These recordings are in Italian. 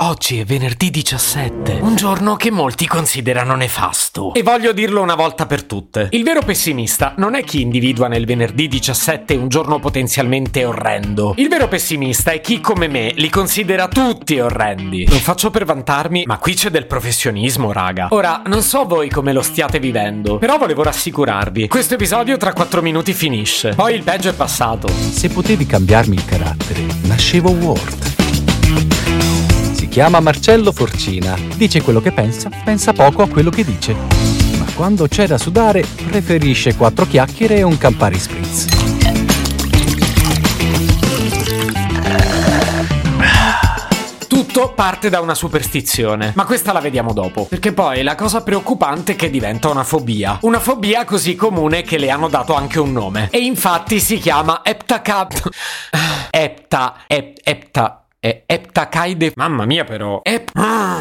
Oggi è venerdì 17, un giorno che molti considerano nefasto. E voglio dirlo una volta per tutte. Il vero pessimista non è chi individua nel venerdì 17 un giorno potenzialmente orrendo. Il vero pessimista è chi come me li considera tutti orrendi. Non faccio per vantarmi, ma qui c'è del professionismo, raga. Ora, non so voi come lo stiate vivendo, però volevo rassicurarvi. Questo episodio tra 4 minuti finisce. Poi il peggio è passato. Se potevi cambiarmi il carattere, nascevo Ward. Chiama Marcello Forcina. Dice quello che pensa, pensa poco a quello che dice. Ma quando c'è da sudare, preferisce quattro chiacchiere e un Campari Spritz. Tutto parte da una superstizione, ma questa la vediamo dopo, perché poi la cosa preoccupante è che diventa una fobia. Una fobia così comune che le hanno dato anche un nome. E infatti si chiama Eptacap... Epta... Ep, epta... E eptacaide. Mamma mia, però. Ep,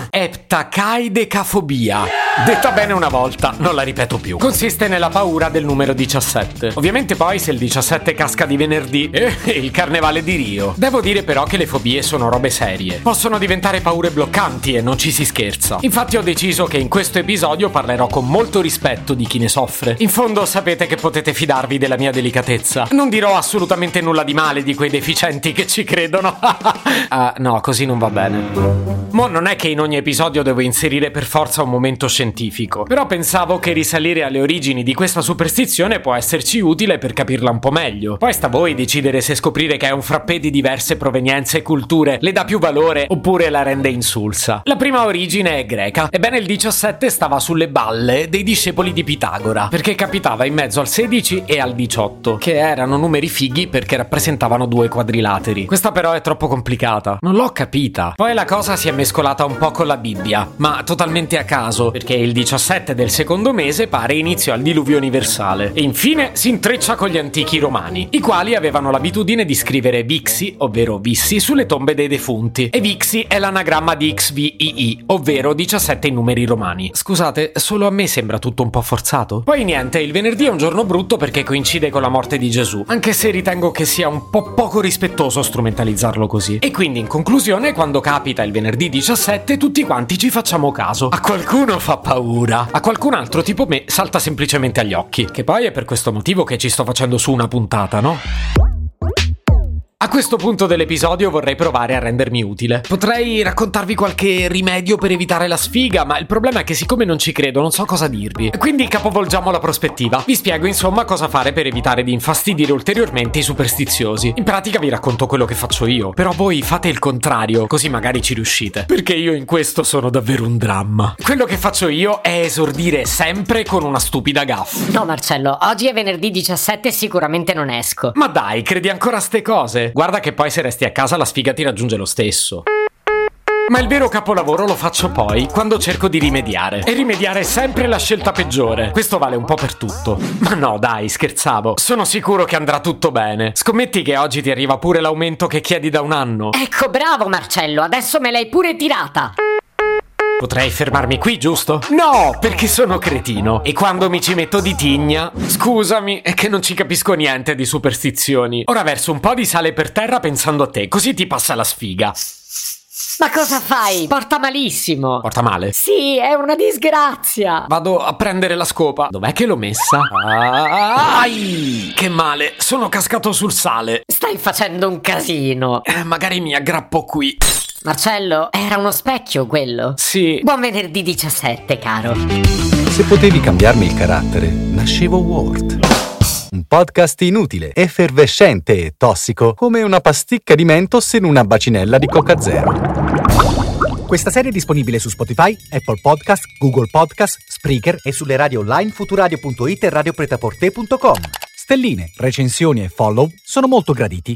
eptacaidecafobia. Detta bene una volta, non la ripeto più. Consiste nella paura del numero 17. Ovviamente, poi, se il 17 casca di venerdì, eh, il carnevale di Rio. Devo dire, però, che le fobie sono robe serie. Possono diventare paure bloccanti e non ci si scherza. Infatti, ho deciso che in questo episodio parlerò con molto rispetto di chi ne soffre. In fondo, sapete che potete fidarvi della mia delicatezza. Non dirò assolutamente nulla di male di quei deficienti che ci credono. Ah, no, così non va bene. Mo non è che in ogni episodio devo inserire per forza un momento scientifico, però pensavo che risalire alle origini di questa superstizione può esserci utile per capirla un po' meglio. Poi sta a voi decidere se scoprire che è un frappè di diverse provenienze e culture le dà più valore oppure la rende insulsa. La prima origine è greca. Ebbene, il 17 stava sulle balle dei discepoli di Pitagora, perché capitava in mezzo al 16 e al 18, che erano numeri fighi perché rappresentavano due quadrilateri. Questa però è troppo complicata. Non l'ho capita. Poi la cosa si è mescolata un po' con la Bibbia, ma totalmente a caso, perché il 17 del secondo mese pare inizio al diluvio universale. E infine si intreccia con gli antichi romani, i quali avevano l'abitudine di scrivere Vixi, ovvero Vissi, sulle tombe dei defunti. E Vixi è l'anagramma di XVII, ovvero 17 numeri romani. Scusate, solo a me sembra tutto un po' forzato? Poi niente, il venerdì è un giorno brutto perché coincide con la morte di Gesù, anche se ritengo che sia un po' poco rispettoso strumentalizzarlo così. E quindi in conclusione, quando capita il venerdì 17, tutti quanti ci facciamo caso. A qualcuno fa paura, a qualcun altro tipo me salta semplicemente agli occhi. Che poi è per questo motivo che ci sto facendo su una puntata, no? A questo punto dell'episodio vorrei provare a rendermi utile. Potrei raccontarvi qualche rimedio per evitare la sfiga, ma il problema è che siccome non ci credo non so cosa dirvi. Quindi capovolgiamo la prospettiva. Vi spiego insomma cosa fare per evitare di infastidire ulteriormente i superstiziosi. In pratica vi racconto quello che faccio io, però voi fate il contrario, così magari ci riuscite. Perché io in questo sono davvero un dramma. Quello che faccio io è esordire sempre con una stupida gaffa. No, Marcello, oggi è venerdì 17 e sicuramente non esco. Ma dai, credi ancora a ste cose? Guarda che poi se resti a casa la sfiga ti raggiunge lo stesso. Ma il vero capolavoro lo faccio poi, quando cerco di rimediare. E rimediare è sempre la scelta peggiore. Questo vale un po' per tutto. Ma no, dai, scherzavo. Sono sicuro che andrà tutto bene. Scommetti che oggi ti arriva pure l'aumento che chiedi da un anno. Ecco, bravo Marcello, adesso me l'hai pure tirata. Potrei fermarmi qui, giusto? No, perché sono cretino. E quando mi ci metto di tigna, scusami, è che non ci capisco niente di superstizioni. Ora verso un po' di sale per terra pensando a te, così ti passa la sfiga. Ma cosa fai? Porta malissimo. Porta male? Sì, è una disgrazia. Vado a prendere la scopa. Dov'è che l'ho messa? Ah, ai! Che male, sono cascato sul sale. Stai facendo un casino. Eh, magari mi aggrappo qui. Marcello, era uno specchio quello. Sì. Buon venerdì 17, caro. Se potevi cambiarmi il carattere, nascevo Ward. Un podcast inutile, effervescente e tossico, come una pasticca di mentos in una bacinella di Coca Zero. Questa serie è disponibile su Spotify, Apple Podcast, Google Podcast, Spreaker e sulle radio online futuradio.it e radiopretaporte.com. Stelline, recensioni e follow sono molto graditi.